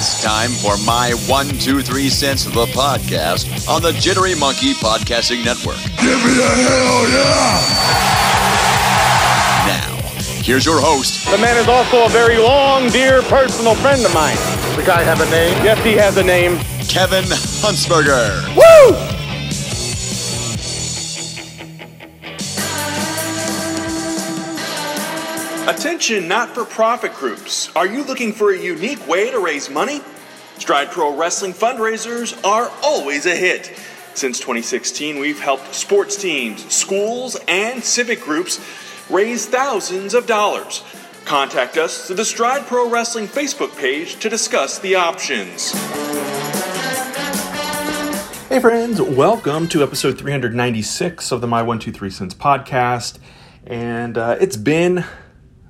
It's time for my one, two, three cents of the podcast on the Jittery Monkey Podcasting Network. Give me a hell yeah! Now, here's your host, The man is also a very long, dear personal friend of mine. The guy have a name? Yes, he has a name. Kevin Huntsberger. Woo! Attention not for profit groups. Are you looking for a unique way to raise money? Stride Pro Wrestling fundraisers are always a hit. Since 2016, we've helped sports teams, schools, and civic groups raise thousands of dollars. Contact us through the Stride Pro Wrestling Facebook page to discuss the options. Hey friends, welcome to episode 396 of the My 123 Cents podcast. And uh, it's been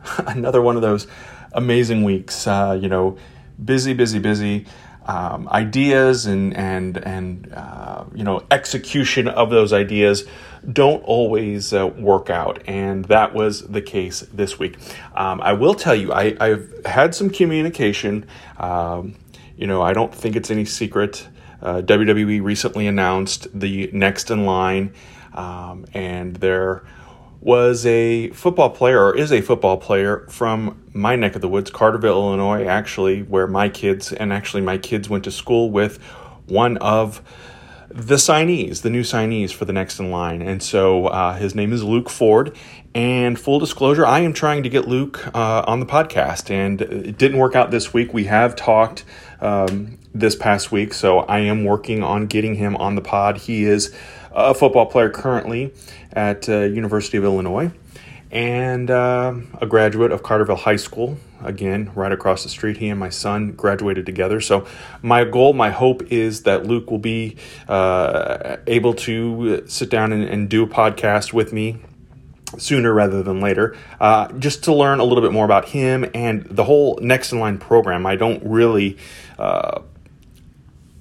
another one of those amazing weeks. Uh, you know, busy, busy, busy. Um, ideas and and and uh, you know execution of those ideas don't always uh, work out, and that was the case this week. Um, I will tell you, I, I've had some communication. Um, you know, I don't think it's any secret. Uh, WWE recently announced the next in line, um, and there was a football player or is a football player from my neck of the woods, Carterville, Illinois, actually, where my kids and actually my kids went to school with one of the signees, the new signees for the next in line. And so uh, his name is Luke Ford. And full disclosure, I am trying to get Luke uh, on the podcast, and it didn't work out this week. We have talked um, this past week, so I am working on getting him on the pod. He is a football player currently at uh, University of Illinois and uh, a graduate of Carterville High School. Again, right across the street, he and my son graduated together. So, my goal, my hope is that Luke will be uh, able to sit down and, and, do a podcast with me sooner rather than later, uh, just to learn a little bit more about him and the whole Next in Line program. I don't really uh,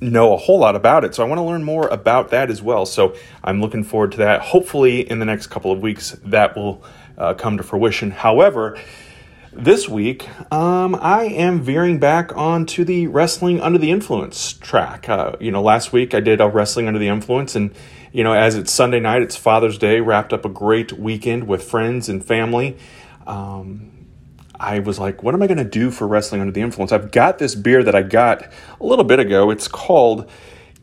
know a whole lot about it. So I want to learn more about that as well. So I'm looking forward to that. Hopefully, in the next couple of weeks, that will uh, come to fruition. However, this week, um, I am veering back onto the wrestling under the influence track. Uh, you know, last week I did a wrestling under the influence, and you know, as it's Sunday night, it's Father's Day, wrapped up a great weekend with friends and family. Um, I was like, what am I going to do for wrestling under the influence? I've got this beer that I got a little bit ago. It's called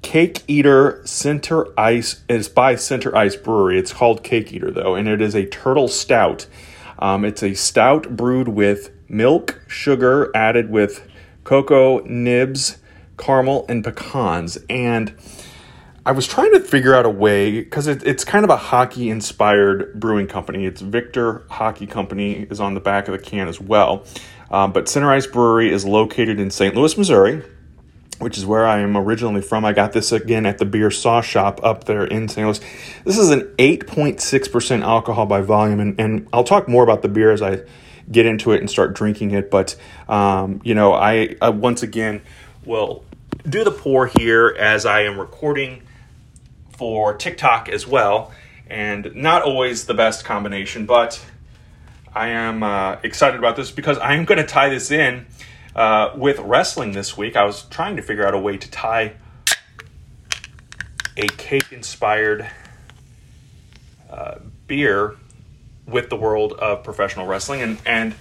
Cake Eater Center Ice. It's by Center Ice Brewery. It's called Cake Eater, though, and it is a turtle stout. Um, it's a stout brewed with milk, sugar, added with cocoa nibs, caramel, and pecans. And I was trying to figure out a way because it, it's kind of a hockey inspired brewing company. It's Victor Hockey Company is on the back of the can as well. Um, but Center Ice Brewery is located in St. Louis, Missouri, which is where I am originally from. I got this again at the Beer Saw Shop up there in St. Louis. This is an 8.6% alcohol by volume, and, and I'll talk more about the beer as I get into it and start drinking it. But, um, you know, I, I once again will do the pour here as I am recording for TikTok as well, and not always the best combination, but I am uh, excited about this because I am going to tie this in uh, with wrestling this week. I was trying to figure out a way to tie a cake inspired uh, beer with the world of professional wrestling, and, and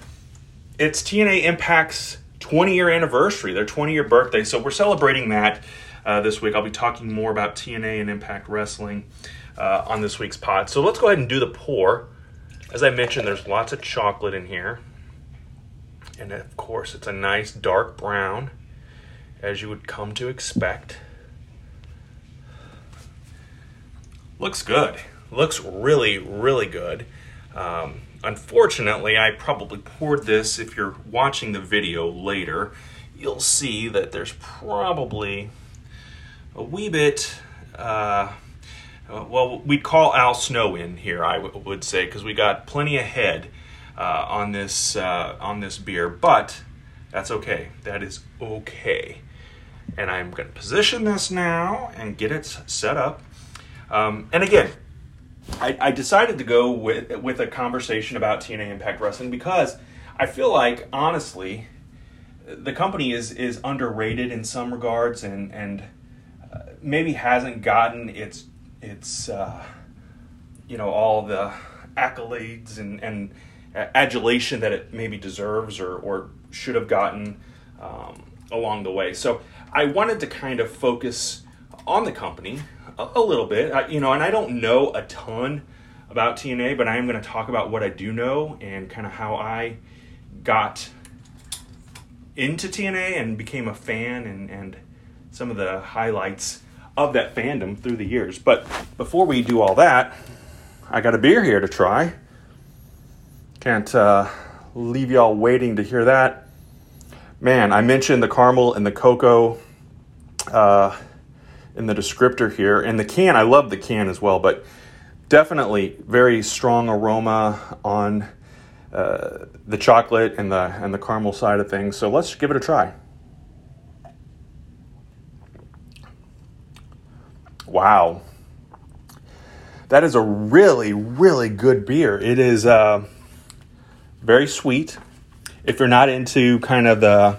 it's TNA Impact's 20 year anniversary, their 20 year birthday. So we're celebrating that uh, this week. I'll be talking more about TNA and Impact Wrestling uh, on this week's pod. So let's go ahead and do the pour. As I mentioned, there's lots of chocolate in here. And of course, it's a nice dark brown, as you would come to expect. Looks good. Looks really, really good. Um, unfortunately, I probably poured this, if you're watching the video later, you'll see that there's probably a wee bit. Uh, well, we'd call Al Snow in here, I w- would say, because we got plenty of head uh, on this uh, on this beer, but that's okay. That is okay. And I'm going to position this now and get it set up. Um, and again, I, I, decided to go with with a conversation about TNA Impact Wrestling because I feel like honestly, the company is is underrated in some regards and and maybe hasn't gotten its its uh, you know all the accolades and and adulation that it maybe deserves or or should have gotten um, along the way. So I wanted to kind of focus on the company a, a little bit, I, you know, and I don't know a ton about TNA, but I am going to talk about what I do know and kind of how I got into TNA and became a fan and, and some of the highlights of that fandom through the years. But before we do all that, I got a beer here to try. Can't uh, leave y'all waiting to hear that. Man, I mentioned the caramel and the cocoa uh, in the descriptor here. And the can, I love the can as well, but definitely very strong aroma on uh, the chocolate and the and the caramel side of things. So let's give it a try. Wow. That is a really, really good beer. It is uh, very sweet. If you're not into kind of the,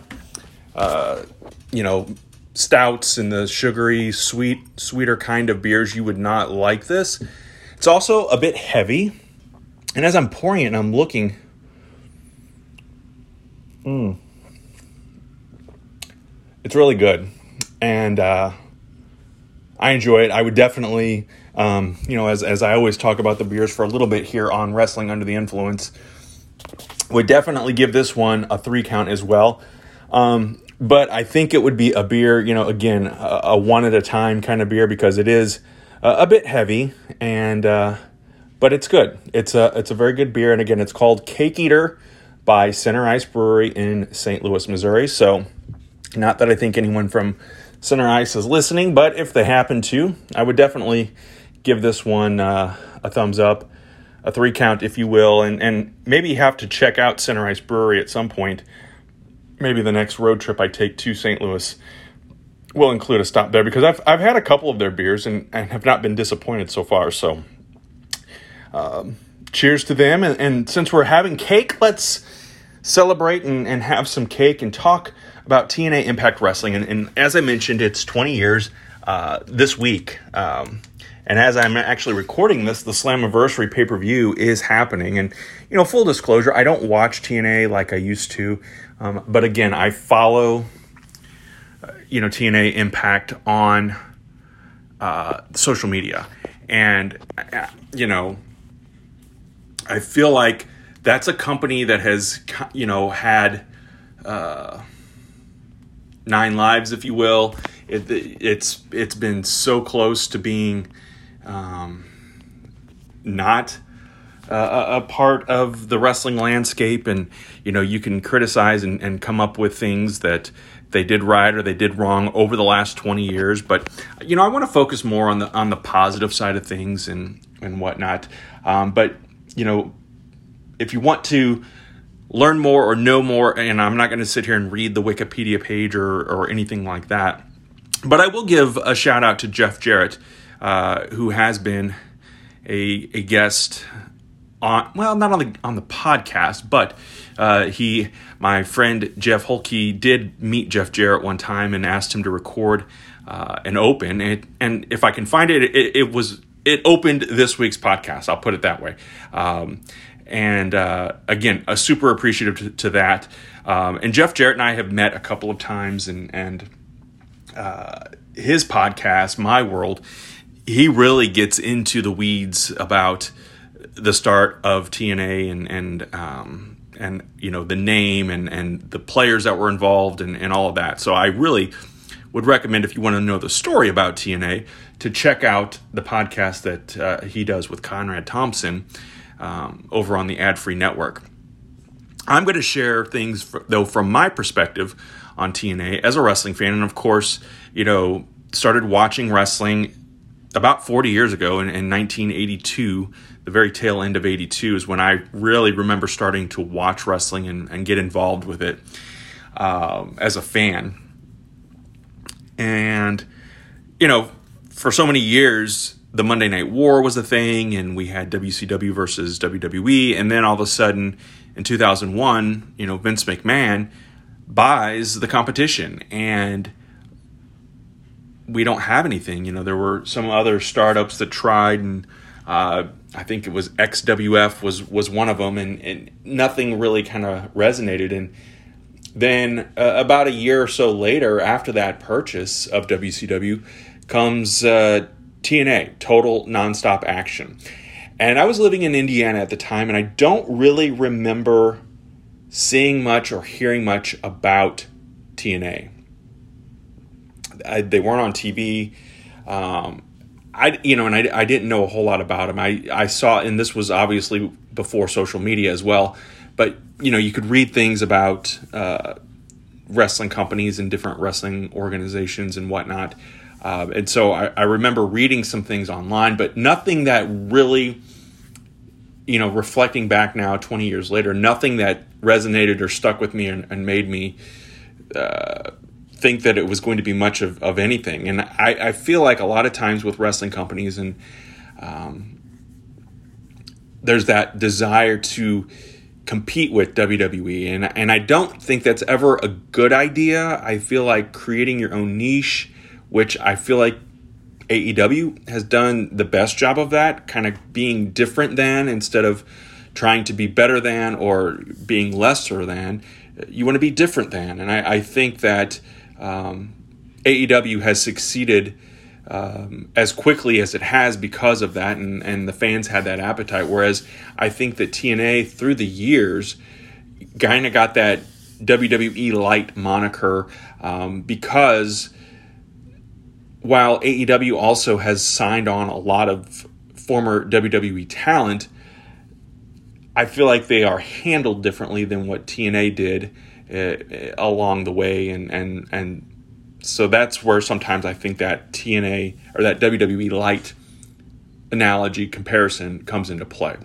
uh, you know, stouts and the sugary, sweet, sweeter kind of beers, you would not like this. It's also a bit heavy. And as I'm pouring it and I'm looking, mm, it's really good. And uh, I enjoy it. I would definitely, um, you know, as, as I always talk about the beers for a little bit here on Wrestling Under the Influence, would definitely give this one a three count as well. Um, but I think it would be a beer, you know, again, a, a one at a time kind of beer because it is uh, a bit heavy and uh, but it's good. It's a it's a very good beer and again, it's called Cake Eater by Center Ice Brewery in St. Louis, Missouri. So, not that I think anyone from Center Ice is listening, but if they happen to, I would definitely give this one uh, a thumbs up, a three count, if you will, and and maybe have to check out Center Ice Brewery at some point maybe the next road trip I take to St. Louis will include a stop there because I've I've had a couple of their beers and, and have not been disappointed so far. So, um, cheers to them. And, and, since we're having cake, let's celebrate and, and have some cake and talk about TNA Impact Wrestling. And, and as I mentioned, it's 20 years uh, this week. Um, and as I'm actually recording this, the Slammiversary pay per view is happening. And, you know, full disclosure, I don't watch TNA like I used to. Um, but again, I follow, uh, you know, TNA Impact on uh, social media, and uh, you know, I feel like that's a company that has, you know, had uh, nine lives, if you will. It, it's it's been so close to being um, not uh, a part of the wrestling landscape, and you know you can criticize and, and come up with things that they did right or they did wrong over the last 20 years. But you know I want to focus more on the on the positive side of things and and whatnot. Um, but you know if you want to learn more or know more, and I'm not going to sit here and read the Wikipedia page or or anything like that. But I will give a shout out to Jeff Jarrett, uh, who has been a, a guest on well not on the on the podcast but uh, he my friend jeff holke did meet jeff jarrett one time and asked him to record uh, an open and, and if i can find it, it, it was it opened this week's podcast i'll put it that way um, and uh, again a super appreciative to, to that um, and jeff jarrett and i have met a couple of times and and uh, his podcast my world he really gets into the weeds about the start of TNA and and um, and you know the name and and the players that were involved and, and all of that. So I really would recommend if you want to know the story about TNA to check out the podcast that uh, he does with Conrad Thompson um, over on the Ad Free Network. I'm going to share things for, though from my perspective on TNA as a wrestling fan, and of course, you know, started watching wrestling about 40 years ago in, in 1982 the very tail end of 82 is when I really remember starting to watch wrestling and, and get involved with it um, as a fan. And, you know, for so many years, the Monday Night War was a thing, and we had WCW versus WWE. And then all of a sudden, in 2001, you know, Vince McMahon buys the competition. And we don't have anything. You know, there were some other startups that tried and uh, I think it was XWF was was one of them, and, and nothing really kind of resonated. And then uh, about a year or so later, after that purchase of WCW, comes uh, TNA, Total Nonstop Action. And I was living in Indiana at the time, and I don't really remember seeing much or hearing much about TNA. I, they weren't on TV. Um, I you know, and I, I didn't know a whole lot about them. I I saw, and this was obviously before social media as well. But you know, you could read things about uh, wrestling companies and different wrestling organizations and whatnot. Uh, and so I, I remember reading some things online, but nothing that really, you know, reflecting back now, 20 years later, nothing that resonated or stuck with me and, and made me uh, think that it was going to be much of, of anything. And I, I feel like a lot of times with wrestling companies and um, there's that desire to compete with WWE. And, and I don't think that's ever a good idea. I feel like creating your own niche, which I feel like AEW has done the best job of that, kind of being different than instead of trying to be better than or being lesser than. You want to be different than. And I, I think that um, AEW has succeeded um, as quickly as it has because of that, and, and the fans had that appetite. Whereas I think that TNA, through the years, kind of got that WWE light moniker um, because while AEW also has signed on a lot of former WWE talent, I feel like they are handled differently than what TNA did uh, along the way, and and and so that's where sometimes I think that TNA or that WWE light analogy comparison comes into play.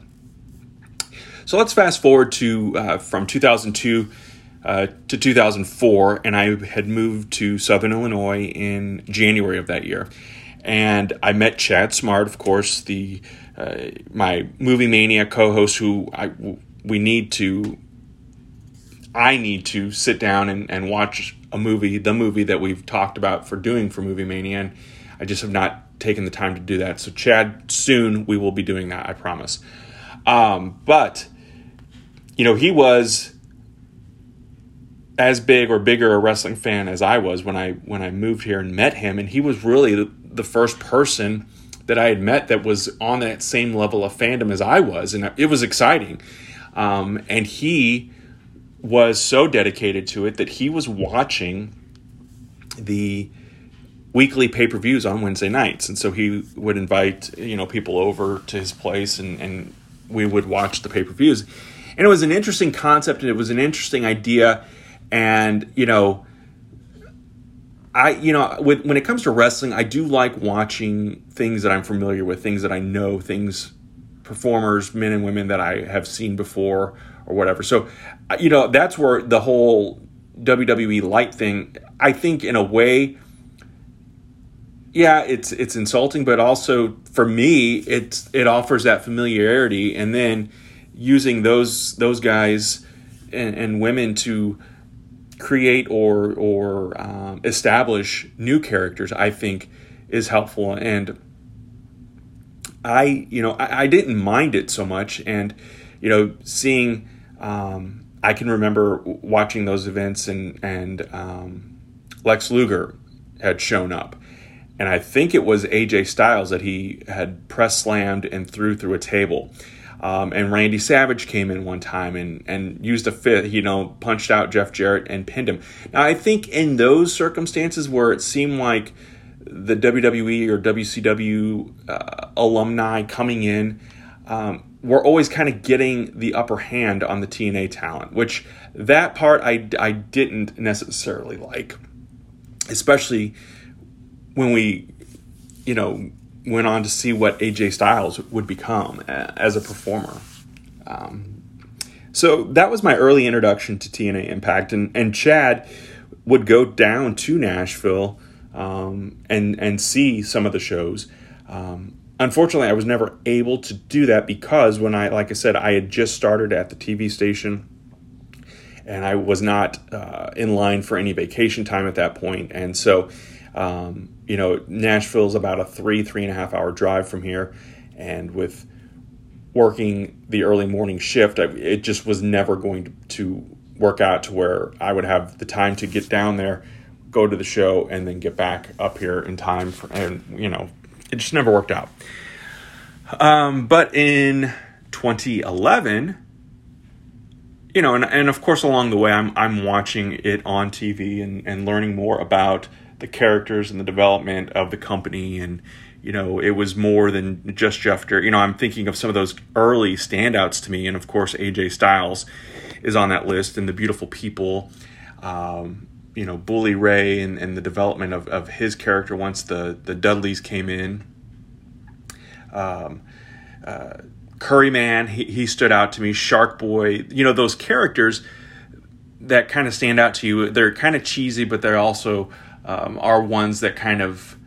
So let's fast forward to uh, from 2002 uh, to 2004, and I had moved to Southern Illinois in January of that year, and I met Chad Smart, of course, the uh, my movie mania co-host, who I we need to I need to sit down and, and watch a movie, the movie that we've talked about for doing for Movie Mania, and I just have not taken the time to do that. So, Chad, soon we will be doing that, I promise. Um, but, you know, he was as big or bigger a wrestling fan as I was when I when I moved here and met him, and he was really the, the first person that I had met that was on that same level of fandom as I was, and it was exciting. Um, and he was so dedicated to it that he was watching the weekly pay-per-views on Wednesday nights. And so he would invite, you know, people over to his place and, and we would watch the pay-per-views. And it was an interesting concept and it was an interesting idea. And, you know, I, you know, with, when it comes to wrestling, I do like watching things that I'm familiar with, things that I know, things, performers, men and women that I have seen before or whatever. So, uh, you know, that's where the whole WWE light thing, I think in a way, yeah, it's it's insulting, but also for me, it's it offers that familiarity, and then using those those guys and, and women to create or or um, establish new characters, I think is helpful. And I, you know, I, I didn't mind it so much, and you know, seeing um, I can remember watching those events and and um, Lex Luger had shown up, and I think it was AJ Styles that he had press slammed and threw through a table. Um, and Randy Savage came in one time and, and used a fifth, you know, punched out Jeff Jarrett and pinned him. Now, I think in those circumstances where it seemed like the WWE or WCW uh, alumni coming in, um, were always kind of getting the upper hand on the TNA talent, which that part I, I didn't necessarily like, especially when we, you know, went on to see what AJ Styles would become as a performer. Um, so that was my early introduction to TNA Impact, and, and Chad would go down to Nashville um, and and see some of the shows. Um, unfortunately, I was never able to do that because when I, like I said, I had just started at the TV station and I was not uh, in line for any vacation time at that. And so, um, you know, Nashville is about a three, three and a half hour drive from here. And with working the early morning shift, it just was never going to, to work out to where I would have the time to get down there, go to the show, and then get back up here in time. For, and, you know, it just never worked out. Um, but in 2011, you know, and, and of course along the way, I'm I'm watching it on TV and, and learning more about the characters and the development of the company and you know it was more than just Jeff Jarrett. You know, I'm thinking of some of those early standouts to me, and of course AJ Styles is on that list, and the beautiful people. Um, you know, Bully Ray and, and the development of, of his character once the, the Dudleys came in. Um, uh, Curry Man, he, he stood out to me. Shark Boy, you know, those characters that kind of stand out to you. They're kind of cheesy, but they're also um, are ones that kind of,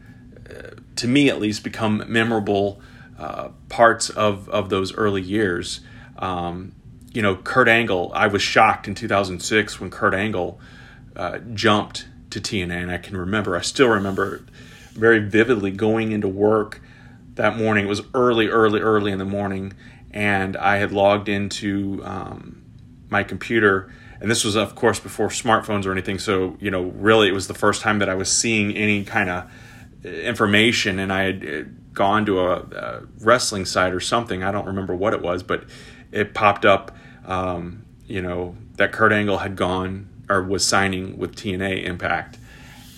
uh, to me at least, become memorable uh, parts of, of those early years. Um, you know, Kurt Angle, I was shocked in 2006 when Kurt Angle uh, jumped to TNA, and I can remember, I still remember very vividly going into work that morning. It was early, early, early in the morning, and I had logged into um, my computer. And this was, of course, before smartphones or anything. So, you know, really, it was the first time that I was seeing any kind of uh, information. And I had uh, gone to a, a wrestling site or something. I don't remember what it was, but it popped up, um, you know, that Kurt Angle had gone or was signing with TNA Impact.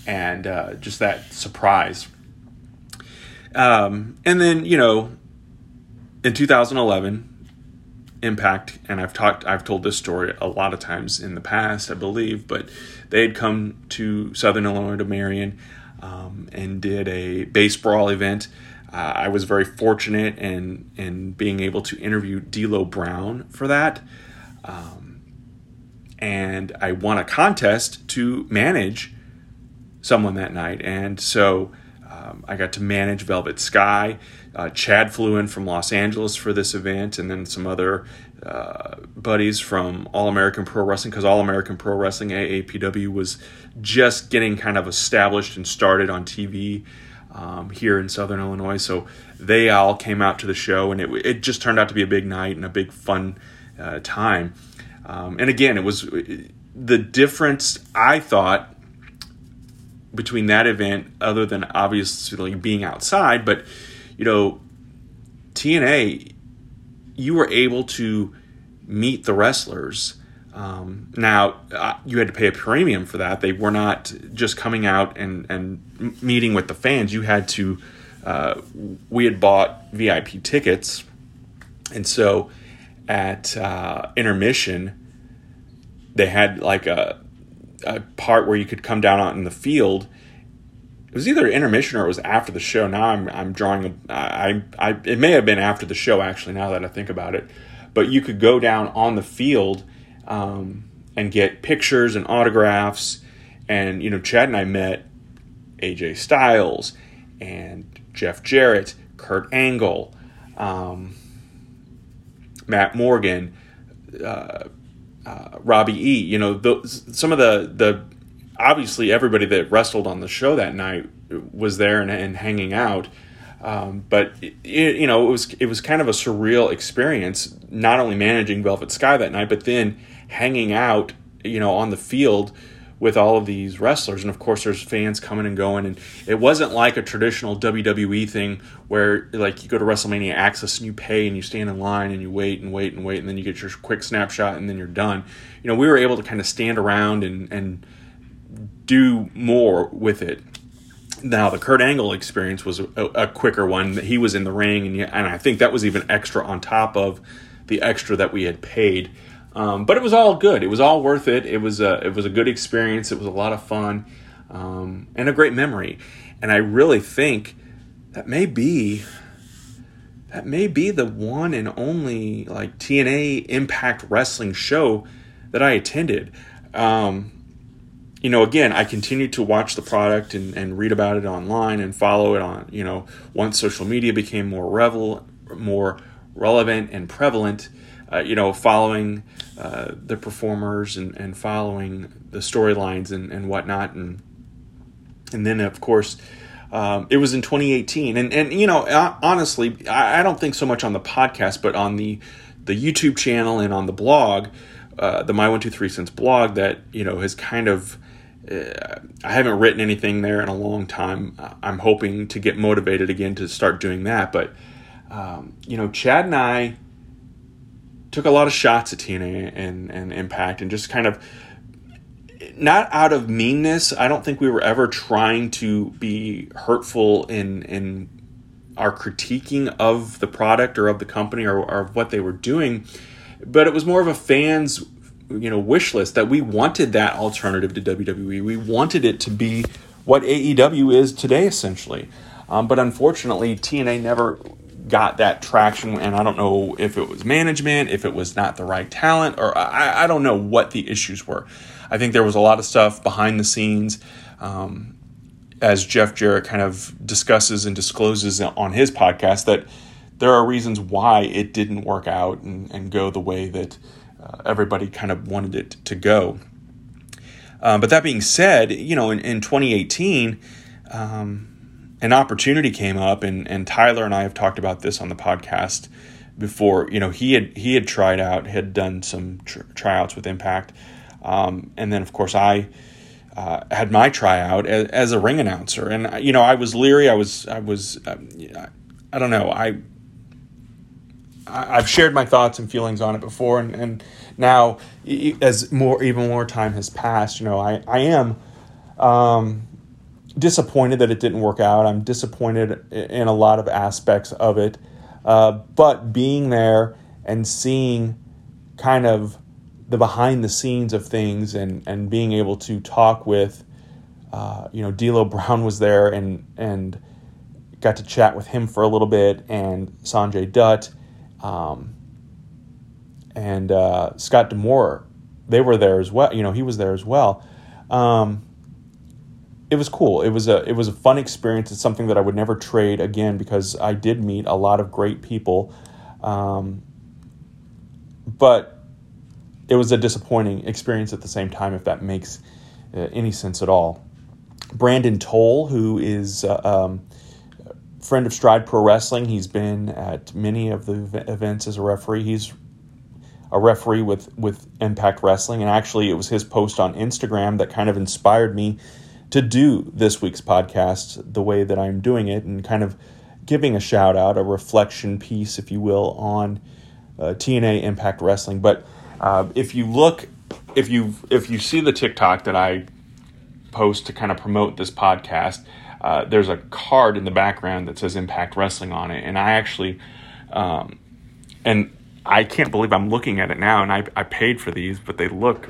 And uh, just that surprise um, and then, you know, in 2011, Impact, and I've talked, I've told this story a lot of times in the past, I believe, but they had come to Southern Illinois to Marion um, and did a base brawl event. Uh, I was very fortunate in in being able to interview D'Lo Brown for that, um, and I won a contest to manage someone that night, and so um, I got to manage Velvet Sky. Uh, Chad flew in from Los Angeles for this event, and then some other uh, buddies from All American Pro Wrestling because All American Pro Wrestling AAPW was just getting kind of established and started on TV um, here in Southern Illinois. So they all came out to the show, and it it just turned out to be a big night and a big fun uh, time. Um, and again, it was the difference I thought between that event, other than obviously being outside, but you know, TNA, you were able to meet the wrestlers. Um, now, uh, you had to pay a premium for that. They were not just coming out and, and meeting with the fans. You had to, uh, we had bought VIP tickets. And so at uh, intermission, they had like a, a part where you could come down out in the field. It was either intermission or it was after the show. Now I'm I'm drawing a I I it may have been after the show actually. Now that I think about it, but you could go down on the field um, and get pictures and autographs. And you know, Chad and I met AJ Styles and Jeff Jarrett, Kurt Angle, um, Matt Morgan. Uh, uh, Robbie E. You know, some of the the obviously everybody that wrestled on the show that night was there and, and hanging out. Um, but it, you know, it was it was kind of a surreal experience, not only managing Velvet Sky that night, but then hanging out, you know, on the field with all of these wrestlers and of course there's fans coming and going and it wasn't like a traditional WWE thing where like you go to WrestleMania Access and you pay and you stand in line and you wait and wait and wait and then you get your quick snapshot and then you're done. You know, we were able to kind of stand around and and do more with it. now the Kurt Angle experience was a, a quicker one. He was in the ring, and and I think that was even extra on top of the extra that we had paid. Um, but it was all good. It was all worth it. It was a it was a good experience. It was a lot of fun um, and a great memory. And I really think that may be that may be the one and only like TNA Impact Wrestling show that I attended. Um, you know, again, I continued to watch the product and, and read about it online and follow it on, you know, once social media became more revel, more relevant and prevalent, uh, you know, following uh, the performers and, and following the storylines and, and whatnot. And, and then, of course, um, it was in 2018. And, and you know, honestly, I, I, don't think so much on the podcast, but on the, the YouTube channel and on the blog, uh, the My One Two Three Cents blog that, you know, has kind of uh, I haven't written anything there in a long time. I'm hoping to get motivated again to start doing that. But, um, you know, Chad and I took a lot of shots at TNA and, and Impact and just kind of, not out of meanness. I don't think we were ever trying to be hurtful in, in our critiquing of the product or of the company or, or what they were doing. But it was more of a fan's you know wish list that we wanted that alternative to WWE. We wanted it to be what AEW is today, essentially. Um, but unfortunately, TNA never got that traction, and I don't know if it was management, if it was not the right talent, or I, I don't know what the issues were. I think there was a lot of stuff behind the scenes. Um, as Jeff Jarrett kind of discusses and discloses on his podcast, that there are reasons why it didn't work out and, and go the way that uh, everybody kind of wanted it to go. Um, but that being said, you know, in, in 2018, um, an opportunity came up, and, and Tyler and I have talked about this on the podcast before. You know, he had he had tried out, had done some tr- tryouts with Impact, um, and then of course I uh, had my tryout as, as, a ring announcer, and you know I was leery. I was I was um, I don't know I I've shared my thoughts and feelings on it before, and, and now as more even more time has passed, you know, I I am um, disappointed that it didn't work out. I'm disappointed in a lot of aspects of it, uh, but being there and seeing kind of the behind the scenes of things and and being able to talk with, uh, you know, D'Lo Brown was there and and got to chat with him for a little bit and Sanjay Dutt um, and uh, Scott D'Amore, they were there as well. You know, he was there as well. Um, it was cool. It was a it was a fun experience. It's something that I would never trade again because I did meet a lot of great people, um, but it was a disappointing experience at the same time. If that makes uh, any sense at all. Brandon Tolle, who is uh, um, friend of Stride Pro Wrestling. He's been at many of the events as a referee. He's a referee with with Impact Wrestling, and actually, it was his post on Instagram that kind of inspired me to do this week's podcast the way that I'm doing it, and kind of giving a shout out, a reflection piece, if you will, on uh, TNA Impact Wrestling. But uh, if you look, if you if you see the TikTok that I post to kind of promote this podcast uh, there's a card in the background that says Impact Wrestling on it, and I actually, um, and I can't believe I'm looking at it now, and I, I paid for these, but they look,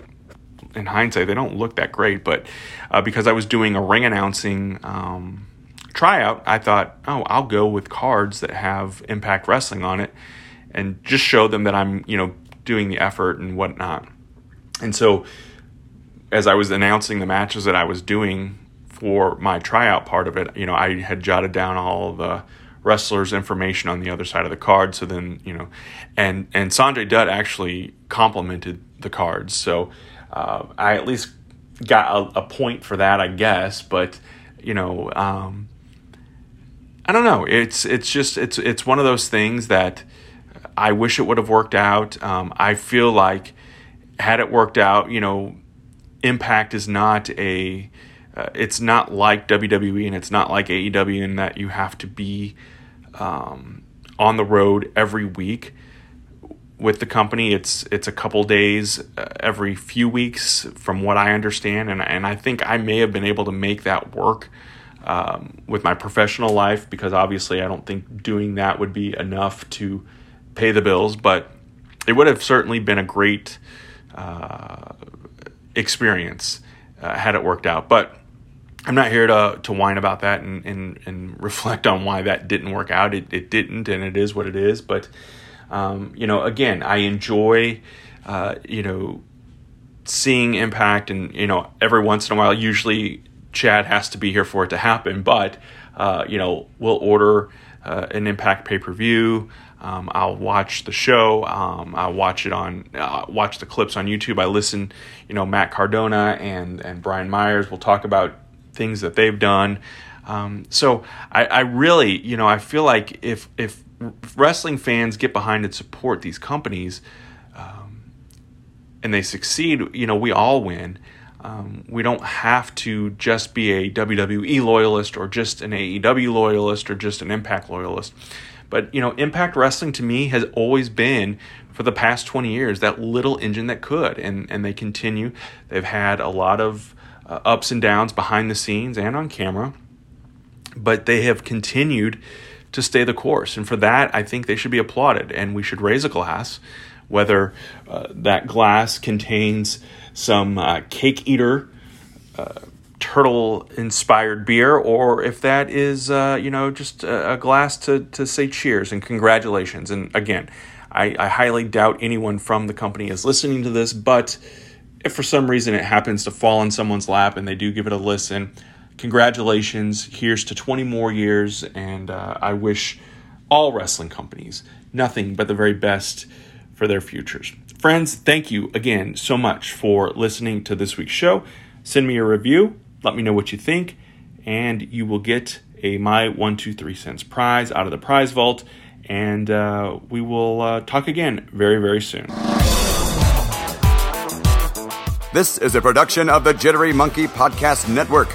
in hindsight, they don't look that great, but uh, because I was doing a ring announcing um, tryout, I thought, oh, I'll go with cards that have Impact Wrestling on it, and just show them that I'm, you know, doing the effort and whatnot. And so, as I was announcing the matches that I was doing for my tryout part of it, you know, I had jotted down all the wrestlers' information on the other side of the card. So then, you know, and and Sanjay Dutt actually complimented the cards. So uh, I at least got a, a, point for that, I guess. But you know, um, I don't know. It's it's just it's it's one of those things that I wish it would have worked out. Um, I feel like had it worked out, you know, Impact is not a uh, it's not like WWE and it's not like AEW in that you have to be um, on the road every week with the company. It's it's a couple days uh, every few weeks, from what I understand, and and I think I may have been able to make that work um, with my professional life because obviously I don't think doing that would be enough to pay the bills, but it would have certainly been a great uh, experience uh, had it worked out. But I'm not here to, to whine about that and, and, and reflect on why that didn't work out. It, it didn't, and it is what it is. But, um, you know, again, I enjoy, uh, you know, seeing impact and, you know, every once in a while, usually Chad has to be here for it to happen. But, uh, you know, we'll order uh, an impact pay per view. Um, I'll watch the show. Um, I'll watch it on uh, watch the clips on YouTube. I listen, you know, Matt Cardona and and Brian Myers will talk about things that they've done. Um, so I, I really, you know, I feel like if if wrestling fans get behind and support these companies, um, and they succeed, you know, we all win. Um, we don't have to just be a WWE loyalist or just an AEW loyalist or just an Impact loyalist. But you know, Impact Wrestling to me has always been for the past 20 years that little engine that could and and they continue. They've had a lot of uh, ups and downs behind the scenes and on camera, but they have continued to stay the course. And for that, I think they should be applauded and we should raise a glass whether uh, that glass contains some uh, cake eater uh, turtle inspired beer or if that is uh, you know just a, a, glass to, to say cheers and congratulations and again I, I highly doubt anyone from the company is listening to this but if for some reason it happens to fall in someone's lap and they do give it a listen congratulations here's to 20 more years and uh, i wish all wrestling companies nothing but the very best for their futures friends thank you again so much for listening to this week's show send me a review let me know what you think, and you will get a My One Two Three Cents prize out of the prize vault. And uh, we will uh, talk again very, very soon. This is a production of the Jittery Monkey Podcast Network.